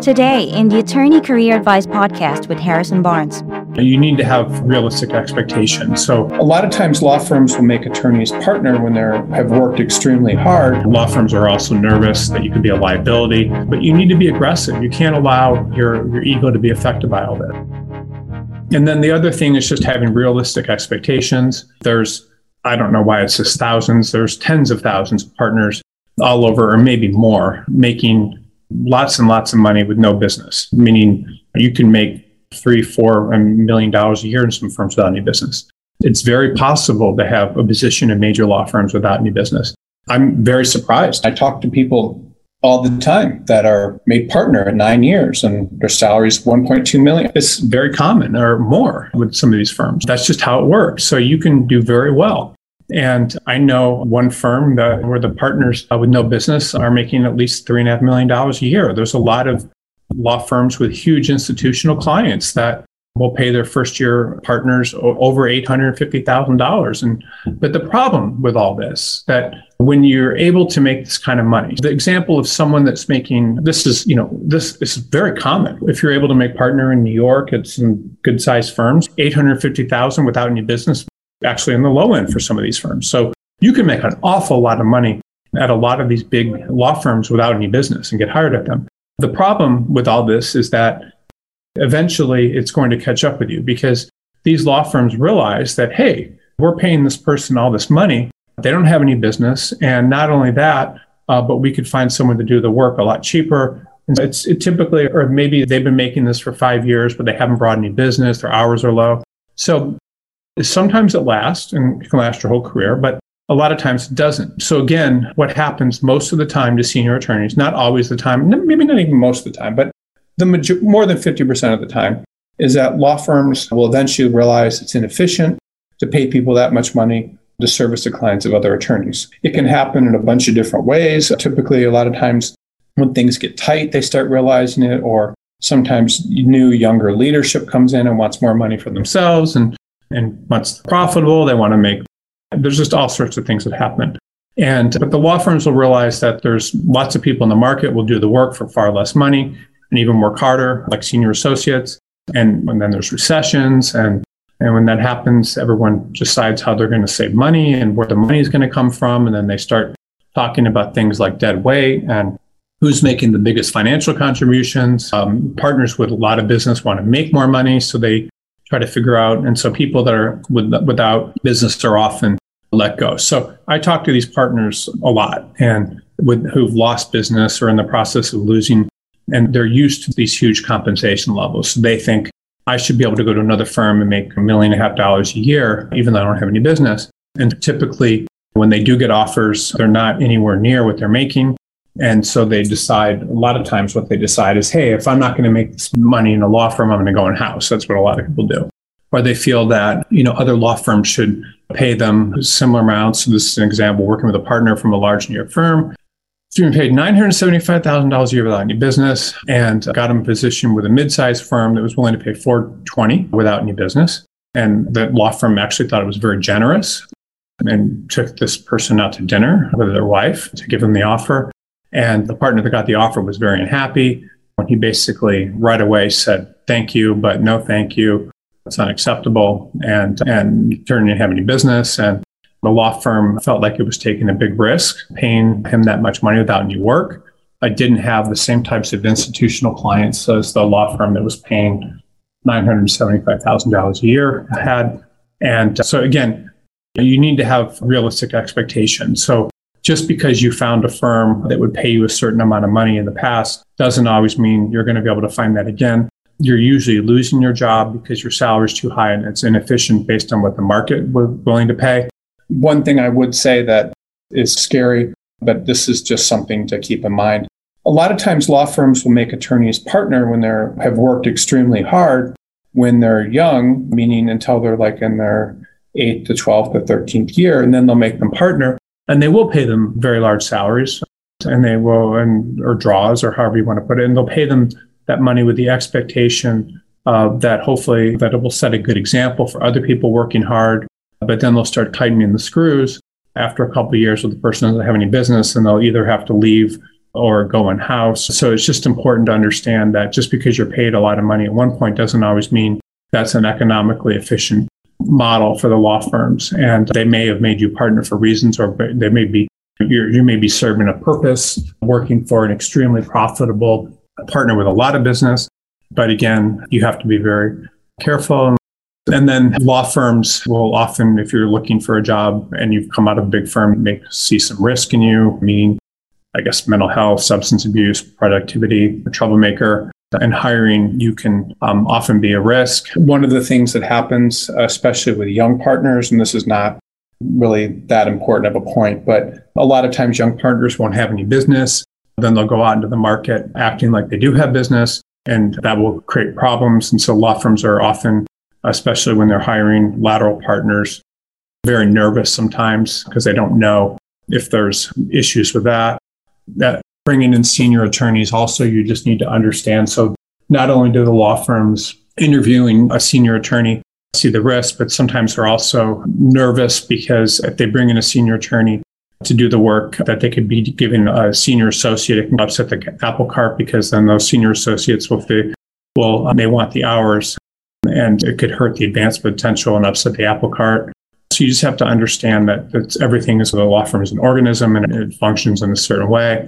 Today, in the Attorney Career Advice podcast with Harrison Barnes. You need to have realistic expectations. So, a lot of times, law firms will make attorneys partner when they have worked extremely hard. Law firms are also nervous that you could be a liability, but you need to be aggressive. You can't allow your, your ego to be affected by all that. And then the other thing is just having realistic expectations. There's, I don't know why it says thousands, there's tens of thousands of partners all over, or maybe more, making lots and lots of money with no business, meaning you can make three, four million dollars a year in some firms without any business. It's very possible to have a position in major law firms without any business. I'm very surprised. I talk to people all the time that are made partner in nine years and their salary is 1.2 million. It's very common or more with some of these firms. That's just how it works. So you can do very well. And I know one firm that where the partners uh, with no business are making at least three and a half million dollars a year. There's a lot of law firms with huge institutional clients that will pay their first year partners over $850,000. And but the problem with all this that when you're able to make this kind of money, the example of someone that's making this is, you know, this is very common. If you're able to make partner in New York at some good sized firms, 850,000 without any business actually in the low end for some of these firms. So you can make an awful lot of money at a lot of these big law firms without any business and get hired at them. The problem with all this is that eventually it's going to catch up with you because these law firms realize that, hey, we're paying this person all this money. They don't have any business. And not only that, uh, but we could find someone to do the work a lot cheaper. And it's it typically, or maybe they've been making this for five years, but they haven't brought any business, their hours are low. So Sometimes it lasts and can last your whole career, but a lot of times it doesn't. So again, what happens most of the time to senior attorneys, not always the time, maybe not even most of the time, but the major, more than 50% of the time, is that law firms will eventually realize it's inefficient to pay people that much money to service the clients of other attorneys. It can happen in a bunch of different ways. Typically, a lot of times when things get tight, they start realizing it, or sometimes new, younger leadership comes in and wants more money for themselves. And and what's profitable. They want to make, there's just all sorts of things that happen. And, but the law firms will realize that there's lots of people in the market will do the work for far less money and even work harder, like senior associates. And, and then there's recessions. And, and when that happens, everyone decides how they're going to save money and where the money is going to come from. And then they start talking about things like dead weight and who's making the biggest financial contributions. Um, partners with a lot of business want to make more money. So they try to figure out. And so people that are with, without business are often let go. So I talk to these partners a lot and with who've lost business or in the process of losing, and they're used to these huge compensation levels. So they think I should be able to go to another firm and make a million and a half dollars a year, even though I don't have any business. And typically, when they do get offers, they're not anywhere near what they're making. And so they decide, a lot of times, what they decide is, hey, if I'm not going to make this money in a law firm, I'm going to go in house. That's what a lot of people do. Or they feel that, you know, other law firms should pay them similar amounts. So this is an example working with a partner from a large New York firm. Student paid $975,000 a year without any business and got him a position with a mid-sized firm that was willing to pay 420 without any business. And the law firm actually thought it was very generous and took this person out to dinner with their wife to give them the offer. And the partner that got the offer was very unhappy. when He basically right away said, thank you, but no thank you. It's unacceptable. And, and turned didn't have any business. And the law firm felt like it was taking a big risk, paying him that much money without any work. I didn't have the same types of institutional clients as the law firm that was paying $975,000 a year had. And so again, you need to have realistic expectations. So just because you found a firm that would pay you a certain amount of money in the past doesn't always mean you're going to be able to find that again. You're usually losing your job because your salary is too high and it's inefficient based on what the market was willing to pay. One thing I would say that is scary, but this is just something to keep in mind. A lot of times law firms will make attorneys partner when they have worked extremely hard when they're young, meaning until they're like in their 8th to 12th or 13th year, and then they'll make them partner and they will pay them very large salaries and they will and or draws or however you want to put it and they'll pay them that money with the expectation uh, that hopefully that it will set a good example for other people working hard but then they'll start tightening the screws after a couple of years with the person doesn't have any business and they'll either have to leave or go in house. So it's just important to understand that just because you're paid a lot of money at one point doesn't always mean that's an economically efficient model for the law firms. And they may have made you partner for reasons, or they may be you may be serving a purpose, working for an extremely profitable partner with a lot of business. But again, you have to be very careful. And then law firms will often, if you're looking for a job and you've come out of a big firm, make see some risk in you, meaning, I guess, mental health, substance abuse, productivity, troublemaker. And hiring, you can um, often be a risk. One of the things that happens, especially with young partners, and this is not really that important of a point, but a lot of times young partners won't have any business. Then they'll go out into the market acting like they do have business, and that will create problems. And so law firms are often, especially when they're hiring lateral partners, very nervous sometimes because they don't know if there's issues with that. That bringing in senior attorneys also you just need to understand. So not only do the law firms interviewing a senior attorney see the risk, but sometimes they're also nervous because if they bring in a senior attorney, to do the work that they could be given a senior associate. It can upset the apple cart because then those senior associates will they will uh, may want the hours and it could hurt the advancement potential and upset the apple cart. So you just have to understand that everything is the law firm is an organism and it functions in a certain way.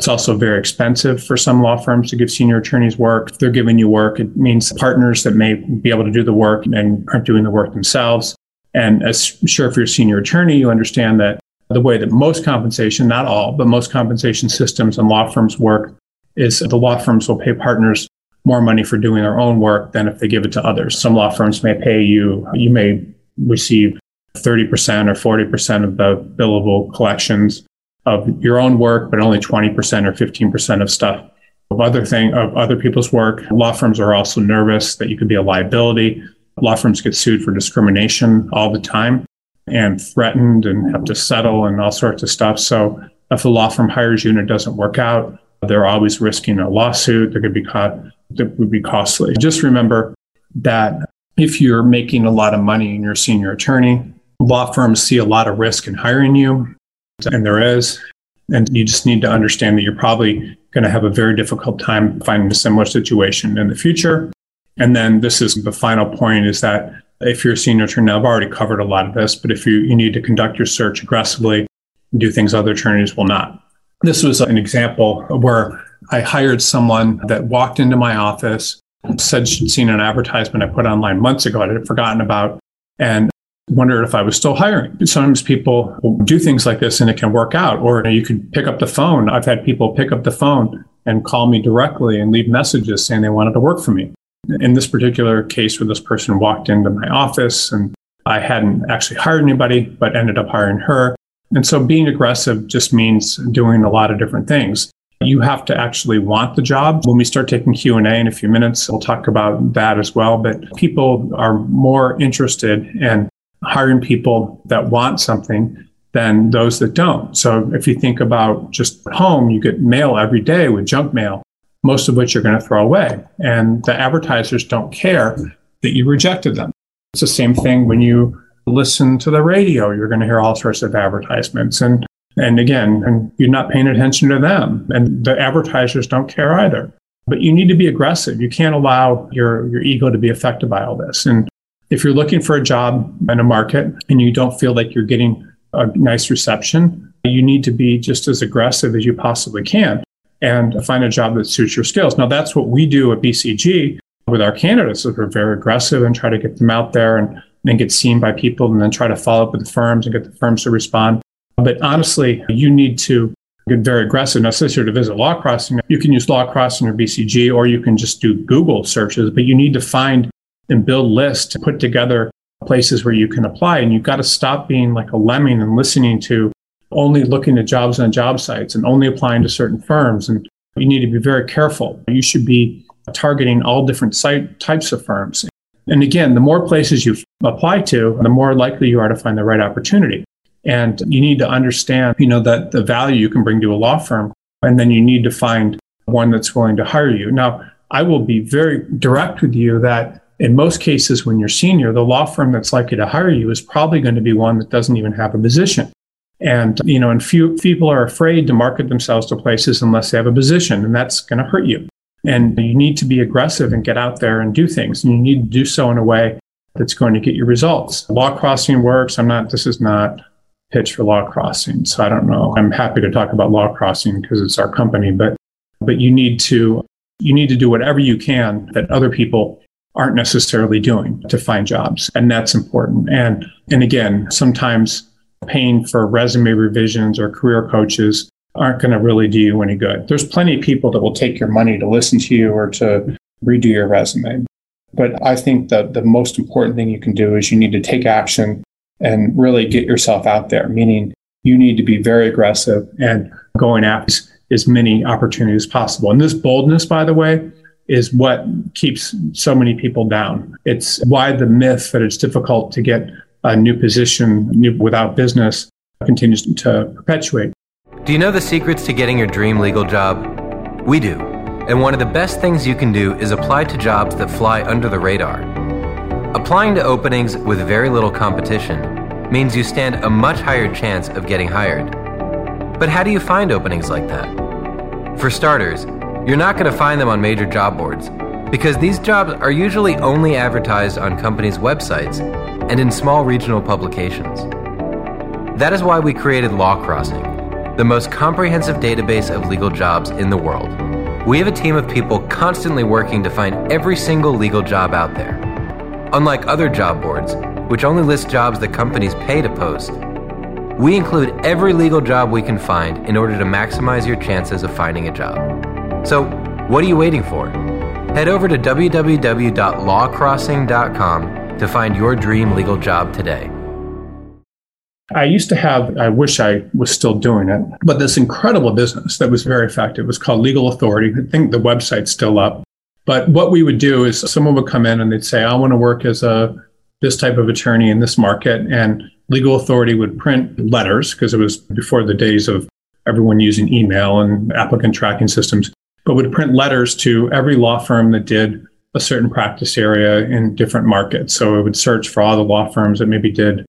It's also very expensive for some law firms to give senior attorneys work. If they're giving you work, it means partners that may be able to do the work and aren't doing the work themselves. And as sure, if you're a senior attorney, you understand that the way that most compensation, not all, but most compensation systems and law firms work is the law firms will pay partners more money for doing their own work than if they give it to others. Some law firms may pay you, you may receive 30% or 40% of the billable collections of your own work, but only 20% or 15% of stuff of other thing of other people's work. Law firms are also nervous that you could be a liability. Law firms get sued for discrimination all the time and threatened and have to settle and all sorts of stuff. So if a law firm hires you and it doesn't work out, they're always risking a lawsuit that could be caught that would be costly. Just remember that if you're making a lot of money and you're a senior attorney, law firms see a lot of risk in hiring you, and there is. And you just need to understand that you're probably going to have a very difficult time finding a similar situation in the future. And then this is the final point is that if you're a senior attorney, I've already covered a lot of this, but if you, you need to conduct your search aggressively, and do things other attorneys will not. This was an example where I hired someone that walked into my office, said she'd seen an advertisement I put online months ago, I had forgotten about, and wondered if I was still hiring. Sometimes people do things like this and it can work out, or you can pick up the phone. I've had people pick up the phone and call me directly and leave messages saying they wanted to work for me. In this particular case, where this person walked into my office and I hadn't actually hired anybody, but ended up hiring her. And so being aggressive just means doing a lot of different things. You have to actually want the job. When we start taking Q&A in a few minutes, we'll talk about that as well. But people are more interested in hiring people that want something than those that don't. So if you think about just home, you get mail every day with junk mail most of which you're going to throw away. And the advertisers don't care that you rejected them. It's the same thing when you listen to the radio, you're going to hear all sorts of advertisements. And, and again, and you're not paying attention to them. And the advertisers don't care either. But you need to be aggressive. You can't allow your, your ego to be affected by all this. And if you're looking for a job in a market and you don't feel like you're getting a nice reception, you need to be just as aggressive as you possibly can and find a job that suits your skills. Now, that's what we do at BCG with our candidates. Is we're very aggressive and try to get them out there and then get seen by people and then try to follow up with the firms and get the firms to respond. But honestly, you need to get very aggressive. Now, since you're to visit Law Crossing, you can use Law Crossing or BCG, or you can just do Google searches, but you need to find and build lists to put together places where you can apply. And you've got to stop being like a lemming and listening to only looking at jobs on job sites and only applying to certain firms. And you need to be very careful. You should be targeting all different site types of firms. And again, the more places you apply to, the more likely you are to find the right opportunity. And you need to understand, you know, that the value you can bring to a law firm. And then you need to find one that's willing to hire you. Now, I will be very direct with you that in most cases, when you're senior, the law firm that's likely to hire you is probably going to be one that doesn't even have a position. And, you know, and few people are afraid to market themselves to places unless they have a position, and that's going to hurt you. And you need to be aggressive and get out there and do things. And you need to do so in a way that's going to get you results. Law crossing works. I'm not, this is not pitch for law crossing. So I don't know. I'm happy to talk about law crossing because it's our company, but, but you need to, you need to do whatever you can that other people aren't necessarily doing to find jobs. And that's important. And, and again, sometimes paying for resume revisions or career coaches aren't going to really do you any good. There's plenty of people that will take your money to listen to you or to redo your resume. But I think that the most important thing you can do is you need to take action and really get yourself out there, meaning you need to be very aggressive and going after as many opportunities as possible. And this boldness, by the way, is what keeps so many people down. It's why the myth that it's difficult to get a new position new, without business continues to perpetuate. Do you know the secrets to getting your dream legal job? We do. And one of the best things you can do is apply to jobs that fly under the radar. Applying to openings with very little competition means you stand a much higher chance of getting hired. But how do you find openings like that? For starters, you're not going to find them on major job boards because these jobs are usually only advertised on companies' websites and in small regional publications. That is why we created Law Crossing, the most comprehensive database of legal jobs in the world. We have a team of people constantly working to find every single legal job out there. Unlike other job boards, which only list jobs that companies pay to post, we include every legal job we can find in order to maximize your chances of finding a job. So, what are you waiting for? Head over to www.lawcrossing.com to find your dream legal job today. I used to have, I wish I was still doing it, but this incredible business that was very effective was called Legal Authority. I think the website's still up. But what we would do is someone would come in and they'd say, I want to work as a this type of attorney in this market. And Legal Authority would print letters because it was before the days of everyone using email and applicant tracking systems but would print letters to every law firm that did a certain practice area in different markets. So it would search for all the law firms that maybe did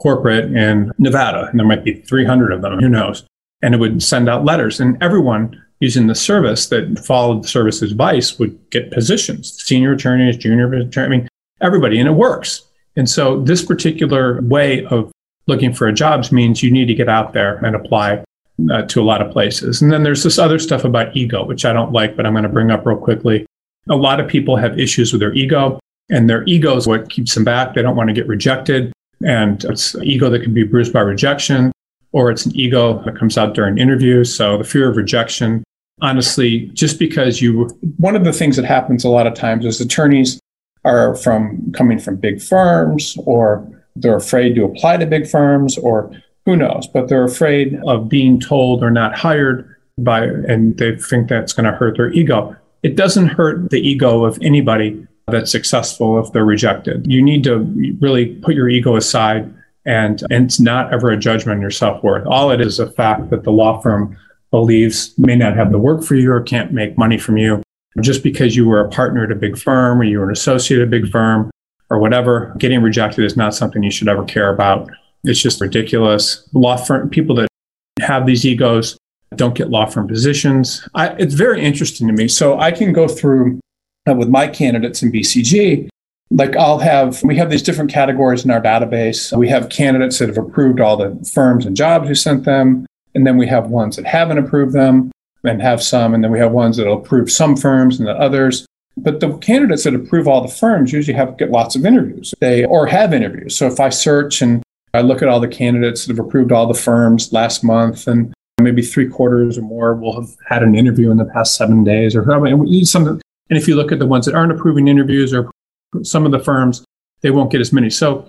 corporate in Nevada, and there might be 300 of them, who knows? And it would send out letters, and everyone using the service that followed the service advice would get positions senior attorneys, junior attorneys, I mean, everybody, and it works. And so this particular way of looking for jobs means you need to get out there and apply uh, to a lot of places. And then there's this other stuff about ego, which I don't like, but I'm going to bring up real quickly. A lot of people have issues with their ego, and their ego is what keeps them back. They don't want to get rejected. And it's ego that can be bruised by rejection, or it's an ego that comes out during interviews. So the fear of rejection, honestly, just because you, one of the things that happens a lot of times is attorneys are from coming from big firms, or they're afraid to apply to big firms, or who knows? But they're afraid of being told or not hired by, and they think that's going to hurt their ego. It doesn't hurt the ego of anybody that's successful if they're rejected. You need to really put your ego aside, and, and it's not ever a judgment on your self worth. All it is a fact that the law firm believes may not have the work for you or can't make money from you. Just because you were a partner at a big firm or you were an associate at a big firm or whatever, getting rejected is not something you should ever care about. It's just ridiculous. Law firm people that have these egos don't get law firm positions. I, it's very interesting to me. So I can go through uh, with my candidates in BCG. Like I'll have, we have these different categories in our database. We have candidates that have approved all the firms and jobs we sent them. And then we have ones that haven't approved them and have some. And then we have ones that approve some firms and the others. But the candidates that approve all the firms usually have get lots of interviews. They or have interviews. So if I search and I look at all the candidates that have approved all the firms last month, and maybe three quarters or more will have had an interview in the past seven days or whatever. And if you look at the ones that aren't approving interviews or some of the firms, they won't get as many. So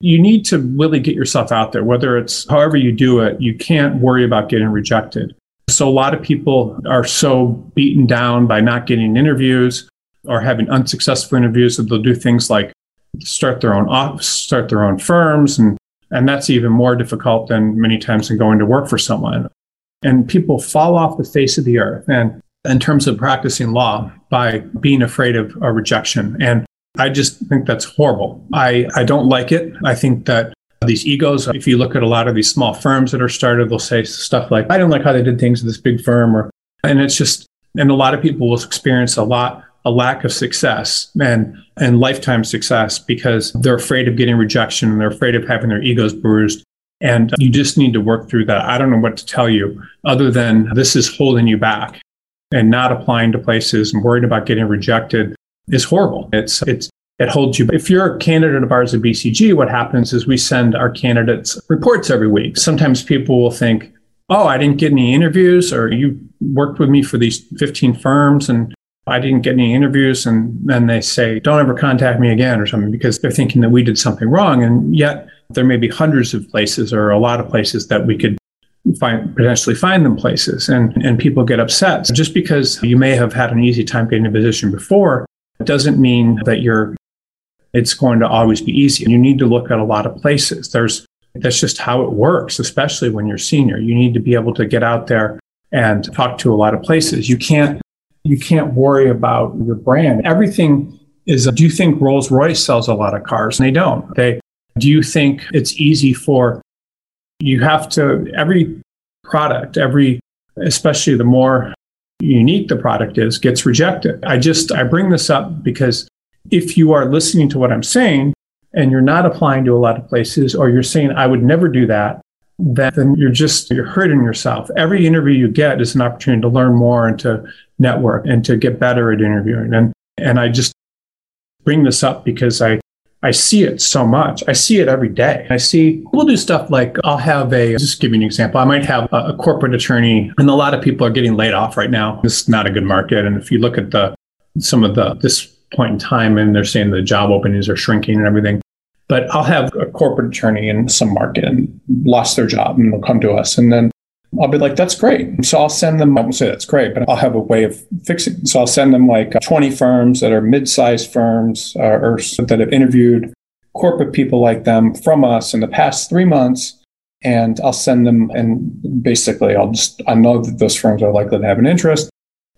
you need to really get yourself out there, whether it's however you do it, you can't worry about getting rejected. So a lot of people are so beaten down by not getting interviews or having unsuccessful interviews that they'll do things like start their own office, start their own firms and and that's even more difficult than many times in going to work for someone. And people fall off the face of the earth and in terms of practicing law by being afraid of a rejection. And I just think that's horrible. I, I don't like it. I think that these egos. If you look at a lot of these small firms that are started, they'll say stuff like, I didn't like how they did things in this big firm, or and it's just and a lot of people will experience a lot a lack of success and and lifetime success because they're afraid of getting rejection and they're afraid of having their egos bruised and you just need to work through that i don't know what to tell you other than this is holding you back and not applying to places and worried about getting rejected is horrible it's it's it holds you. If you're a candidate of ours at BCG, what happens is we send our candidates reports every week. Sometimes people will think, oh, I didn't get any interviews, or you worked with me for these 15 firms and I didn't get any interviews. And then they say, don't ever contact me again or something because they're thinking that we did something wrong. And yet there may be hundreds of places or a lot of places that we could find potentially find them places and, and people get upset. So just because you may have had an easy time getting a position before doesn't mean that you're it's going to always be easy. You need to look at a lot of places. There's that's just how it works, especially when you're senior. You need to be able to get out there and talk to a lot of places. You can't you can't worry about your brand. Everything is do you think Rolls-Royce sells a lot of cars? And they don't. They do you think it's easy for you have to every product, every especially the more unique the product is gets rejected. I just I bring this up because if you are listening to what I'm saying and you're not applying to a lot of places, or you're saying, I would never do that, then you're just, you're hurting yourself. Every interview you get is an opportunity to learn more and to network and to get better at interviewing. And, and I just bring this up because I, I see it so much. I see it every day. I see we'll do stuff like I'll have a just give you an example. I might have a, a, corporate attorney, and a lot of people are getting laid off right now. This is not a good market. And if you look at the some of the this point in time and they're saying the job openings are shrinking and everything. But I'll have a corporate attorney in some market and lost their job and they'll come to us. And then I'll be like, that's great. So I'll send them, I won't say that's great, but I'll have a way of fixing. So I'll send them like 20 firms that are mid sized firms uh, or that have interviewed corporate people like them from us in the past three months. And I'll send them, and basically, I'll just, I know that those firms are likely to have an interest.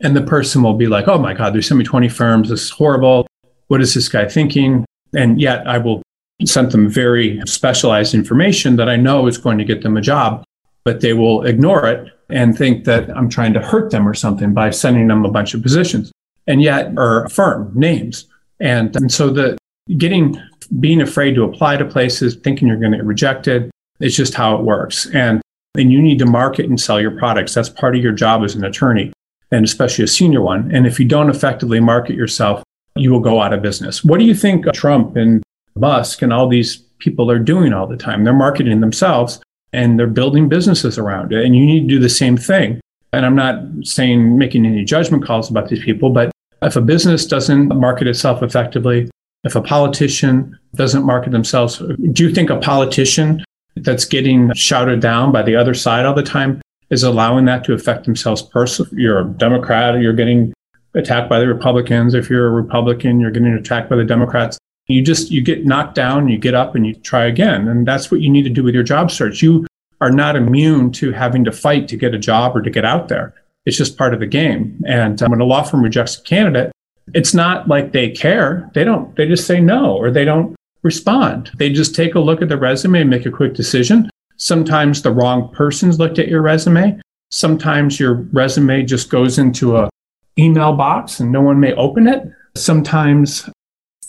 And the person will be like, oh my God, there's so many 20 firms. This is horrible. What is this guy thinking? And yet I will send them very specialized information that I know is going to get them a job, but they will ignore it and think that I'm trying to hurt them or something by sending them a bunch of positions and yet are firm names. And, and so the getting, being afraid to apply to places, thinking you're going to get rejected, it's just how it works. And, and you need to market and sell your products. That's part of your job as an attorney and especially a senior one. And if you don't effectively market yourself, you will go out of business. What do you think Trump and Musk and all these people are doing all the time? They're marketing themselves and they're building businesses around it. And you need to do the same thing. And I'm not saying making any judgment calls about these people, but if a business doesn't market itself effectively, if a politician doesn't market themselves, do you think a politician that's getting shouted down by the other side all the time is allowing that to affect themselves personally. You're a Democrat, you're getting attacked by the Republicans. If you're a Republican, you're getting attacked by the Democrats. You just you get knocked down, you get up and you try again. And that's what you need to do with your job search. You are not immune to having to fight to get a job or to get out there. It's just part of the game. And um, when a law firm rejects a candidate, it's not like they care. They don't, they just say no or they don't respond. They just take a look at the resume and make a quick decision. Sometimes the wrong person's looked at your resume. Sometimes your resume just goes into a email box and no one may open it. Sometimes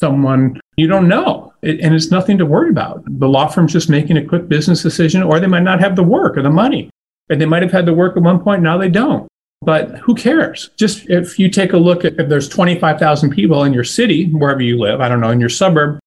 someone you don't know it, and it's nothing to worry about. The law firm's just making a quick business decision, or they might not have the work or the money. And they might have had the work at one point, now they don't. But who cares? Just if you take a look at if there's 25,000 people in your city, wherever you live, I don't know, in your suburb,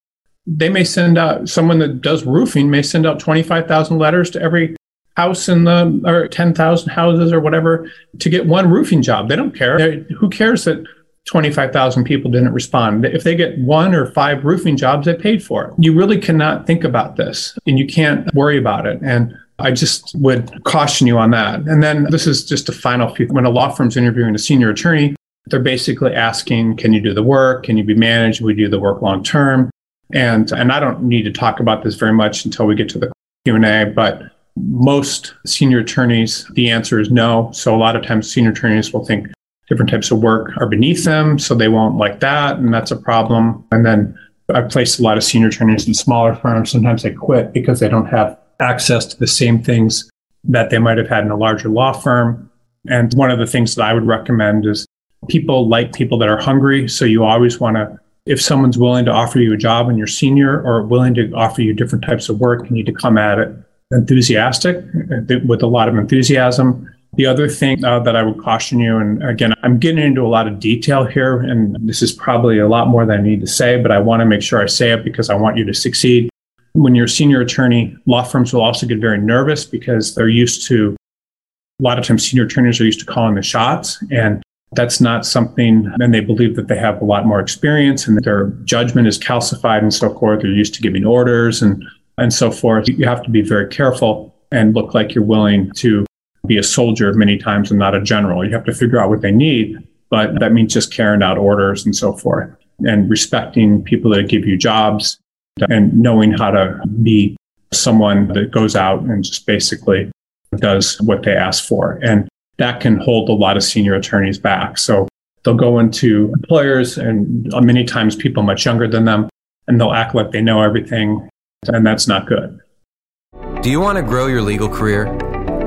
they may send out someone that does roofing may send out 25,000 letters to every house in the or 10,000 houses or whatever to get one roofing job. They don't care. They're, who cares that 25,000 people didn't respond? If they get one or five roofing jobs, they paid for it. You really cannot think about this and you can't worry about it. And I just would caution you on that. And then this is just a final few. When a law firm's interviewing a senior attorney, they're basically asking, can you do the work? Can you be managed? We do the work long term. And, and I don't need to talk about this very much until we get to the Q&A, but most senior attorneys, the answer is no. So a lot of times senior attorneys will think different types of work are beneath them. So they won't like that. And that's a problem. And then I've placed a lot of senior attorneys in smaller firms. Sometimes they quit because they don't have access to the same things that they might have had in a larger law firm. And one of the things that I would recommend is people like people that are hungry. So you always want to, if someone's willing to offer you a job and you're senior or willing to offer you different types of work, you need to come at it enthusiastic uh, with a lot of enthusiasm. The other thing uh, that I would caution you, and again, I'm getting into a lot of detail here, and this is probably a lot more than I need to say, but I want to make sure I say it because I want you to succeed. When you're a senior attorney, law firms will also get very nervous because they're used to, a lot of times, senior attorneys are used to calling the shots. And that's not something, and they believe that they have a lot more experience and their judgment is calcified and so forth. They're used to giving orders and, and so forth. You have to be very careful and look like you're willing to be a soldier many times and not a general. You have to figure out what they need, but that means just carrying out orders and so forth and respecting people that give you jobs and knowing how to be someone that goes out and just basically does what they ask for. And that can hold a lot of senior attorneys back. So they'll go into employers and many times people much younger than them, and they'll act like they know everything. And that's not good. Do you want to grow your legal career?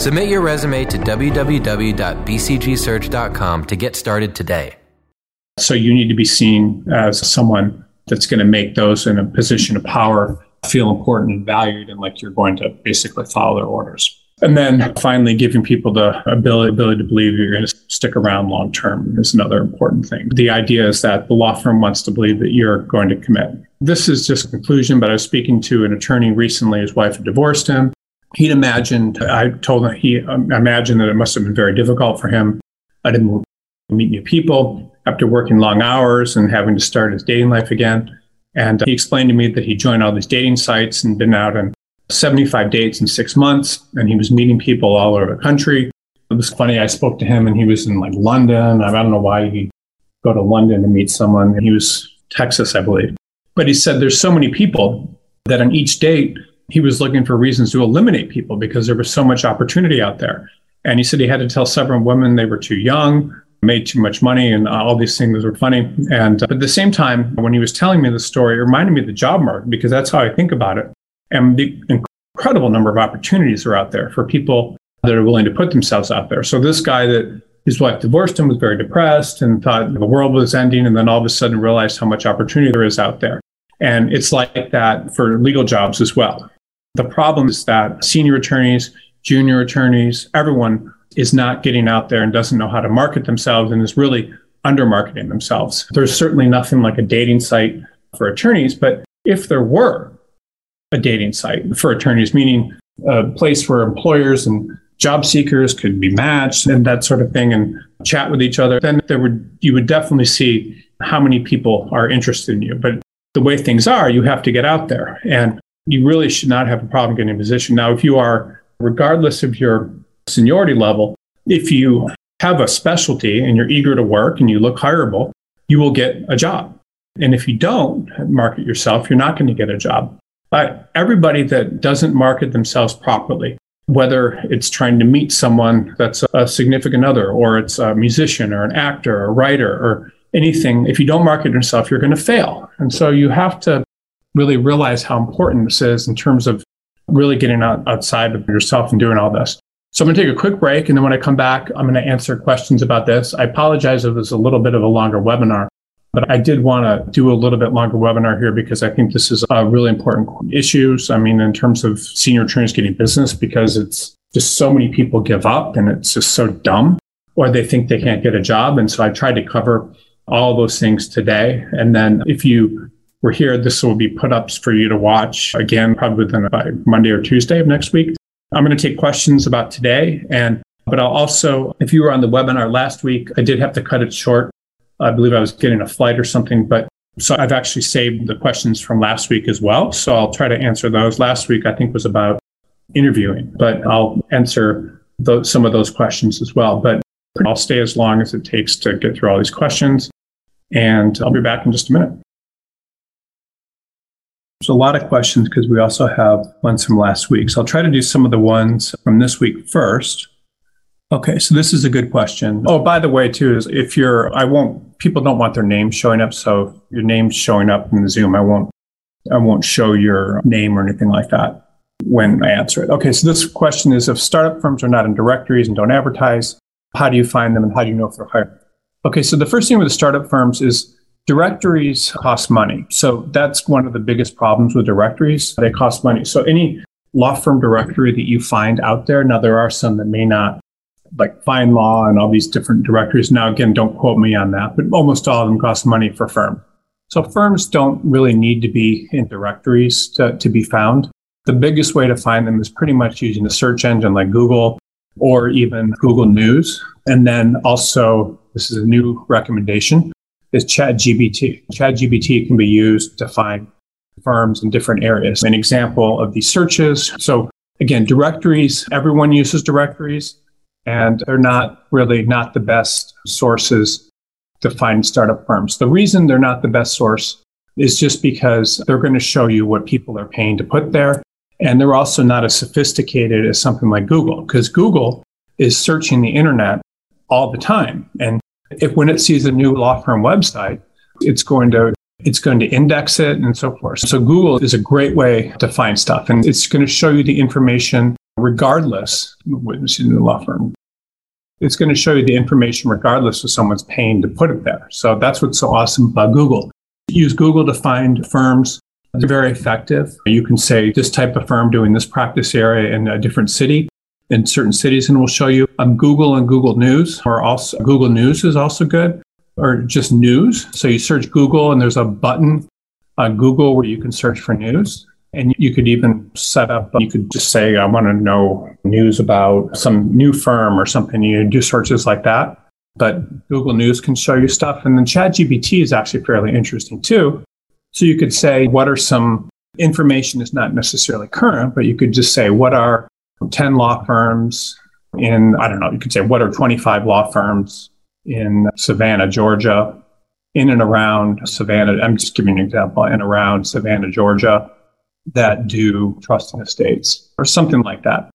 Submit your resume to www.bcgsearch.com to get started today. So you need to be seen as someone that's going to make those in a position of power feel important and valued and like you're going to basically follow their orders. And then finally, giving people the ability, ability to believe you're going to stick around long term is another important thing. The idea is that the law firm wants to believe that you're going to commit. This is just a conclusion, but I was speaking to an attorney recently. His wife divorced him. He'd imagined, I told him he imagined that it must have been very difficult for him. I didn't meet new people after working long hours and having to start his dating life again. And he explained to me that he joined all these dating sites and been out on 75 dates in six months, and he was meeting people all over the country. It was funny. I spoke to him, and he was in like London. I don't know why he'd go to London to meet someone. He was Texas, I believe. But he said there's so many people that on each date, he was looking for reasons to eliminate people because there was so much opportunity out there. And he said he had to tell several women they were too young, made too much money, and all these things were funny. And but at the same time, when he was telling me the story, it reminded me of the job market because that's how I think about it and the incredible number of opportunities are out there for people that are willing to put themselves out there. So this guy that his wife divorced him was very depressed and thought the world was ending, and then all of a sudden realized how much opportunity there is out there. And it's like that for legal jobs as well. The problem is that senior attorneys, junior attorneys, everyone is not getting out there and doesn't know how to market themselves and is really under marketing themselves. There's certainly nothing like a dating site for attorneys, but if there were, a dating site for attorneys, meaning a place where employers and job seekers could be matched and that sort of thing and chat with each other, then there would you would definitely see how many people are interested in you. But the way things are, you have to get out there and you really should not have a problem getting a position. Now, if you are, regardless of your seniority level, if you have a specialty and you're eager to work and you look hireable, you will get a job. And if you don't market yourself, you're not going to get a job. But everybody that doesn't market themselves properly, whether it's trying to meet someone that's a significant other, or it's a musician, or an actor, or a writer, or anything, if you don't market yourself, you're going to fail. And so you have to really realize how important this is in terms of really getting out, outside of yourself and doing all this. So I'm going to take a quick break. And then when I come back, I'm going to answer questions about this. I apologize if it was a little bit of a longer webinar. But I did want to do a little bit longer webinar here because I think this is a really important issues. I mean, in terms of senior attorneys getting business, because it's just so many people give up and it's just so dumb, or they think they can't get a job. And so I tried to cover all those things today. And then if you were here, this will be put ups for you to watch again, probably within uh, by Monday or Tuesday of next week. I'm going to take questions about today. And but I'll also, if you were on the webinar last week, I did have to cut it short I believe I was getting a flight or something, but So I've actually saved the questions from last week as well. So I'll try to answer those. Last week, I think, was about interviewing, but I'll answer those, some of those questions as well. But I'll stay as long as it takes to get through all these questions. And I'll be back in just a minute. There's a lot of questions because we also have ones from last week. So I'll try to do some of the ones from this week first. Okay, so this is a good question. Oh, by the way, too, is if you're, I won't, people don't want their name showing up. So your name's showing up in the Zoom. I won't, I won't show your name or anything like that when I answer it. Okay, so this question is if startup firms are not in directories and don't advertise, how do you find them and how do you know if they're hiring? Okay, so the first thing with the startup firms is directories cost money. So that's one of the biggest problems with directories. They cost money. So any law firm directory that you find out there, now there are some that may not, like FindLaw and all these different directories. Now, again, don't quote me on that, but almost all of them cost money for firm. So firms don't really need to be in directories to, to be found. The biggest way to find them is pretty much using a search engine like Google or even Google News. And then also, this is a new recommendation, is ChatGPT. ChatGPT can be used to find firms in different areas. An example of these searches. So again, directories, everyone uses directories and they're not really not the best sources to find startup firms. The reason they're not the best source is just because they're going to show you what people are paying to put there. And they're also not as sophisticated as something like Google, because Google is searching the internet all the time. And if when it sees a new law firm website, it's going to it's going to index it and so forth. So Google is a great way to find stuff and it's going to show you the information regardless witnessing the law firm. It's going to show you the information regardless of someone's paying to put it there. So that's what's so awesome about Google. Use Google to find firms they're very effective. You can say this type of firm doing this practice area in a different city in certain cities, and we'll show you um, Google and Google News, or also Google News is also good, or just news. So you search Google, and there's a button on Google where you can search for news. And you could even set up, you could just say, I want to know news about some new firm or something. You do searches like that. But Google News can show you stuff. And then ChatGPT is actually fairly interesting too so you could say, what are some information is not necessarily current, but you could just say, what are 10 law firms in, I don't know, you could say, what are 25 law firms in Savannah, Georgia, in and around Savannah? I'm just giving an example, in around Savannah, Georgia, that do trust in estates or something like that.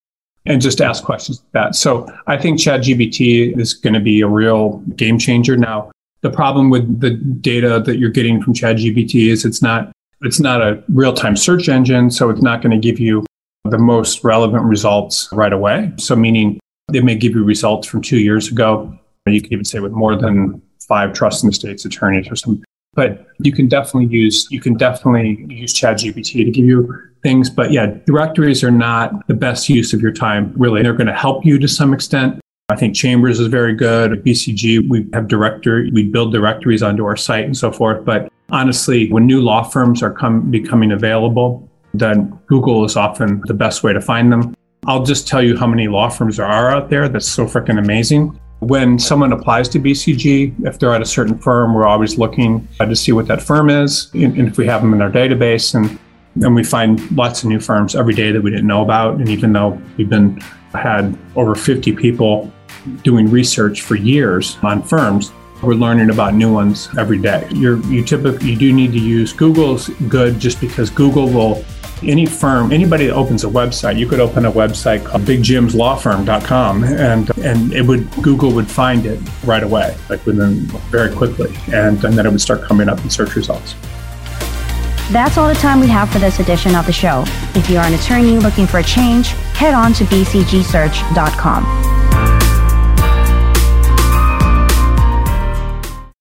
And just ask questions like that. So I think ChatGPT is going to be a real game changer. Now, the problem with the data that you're getting from ChatGPT is it's not it's not a real-time search engine, so it's not going to give you the most relevant results right away. So meaning they may give you results from two years ago. You could even say with more than five trust in the state's attorneys or something. But you can definitely use you can definitely use ChatGPT to give you things. But yeah, directories are not the best use of your time. Really, they're going to help you to some extent, I think Chambers is very good. BCG, we have director, we build directories onto our site and so forth. But honestly, when new law firms are come, becoming available, then Google is often the best way to find them. I'll just tell you how many law firms there are out there. That's so freaking amazing. When someone applies to BCG, if they're at a certain firm, we're always looking to see what that firm is and if we have them in our database. And, and we find lots of new firms every day that we didn't know about. And even though we've been had over 50 people doing research for years on firms. We're learning about new ones every day. You're, you typically you do need to use Google's good just because Google will any firm, anybody that opens a website, you could open a website called bigjimslawfirm.com and and it would Google would find it right away, like within very quickly. And, and then it would start coming up in search results. That's all the time we have for this edition of the show. If you are an attorney looking for a change, head on to bcgsearch.com.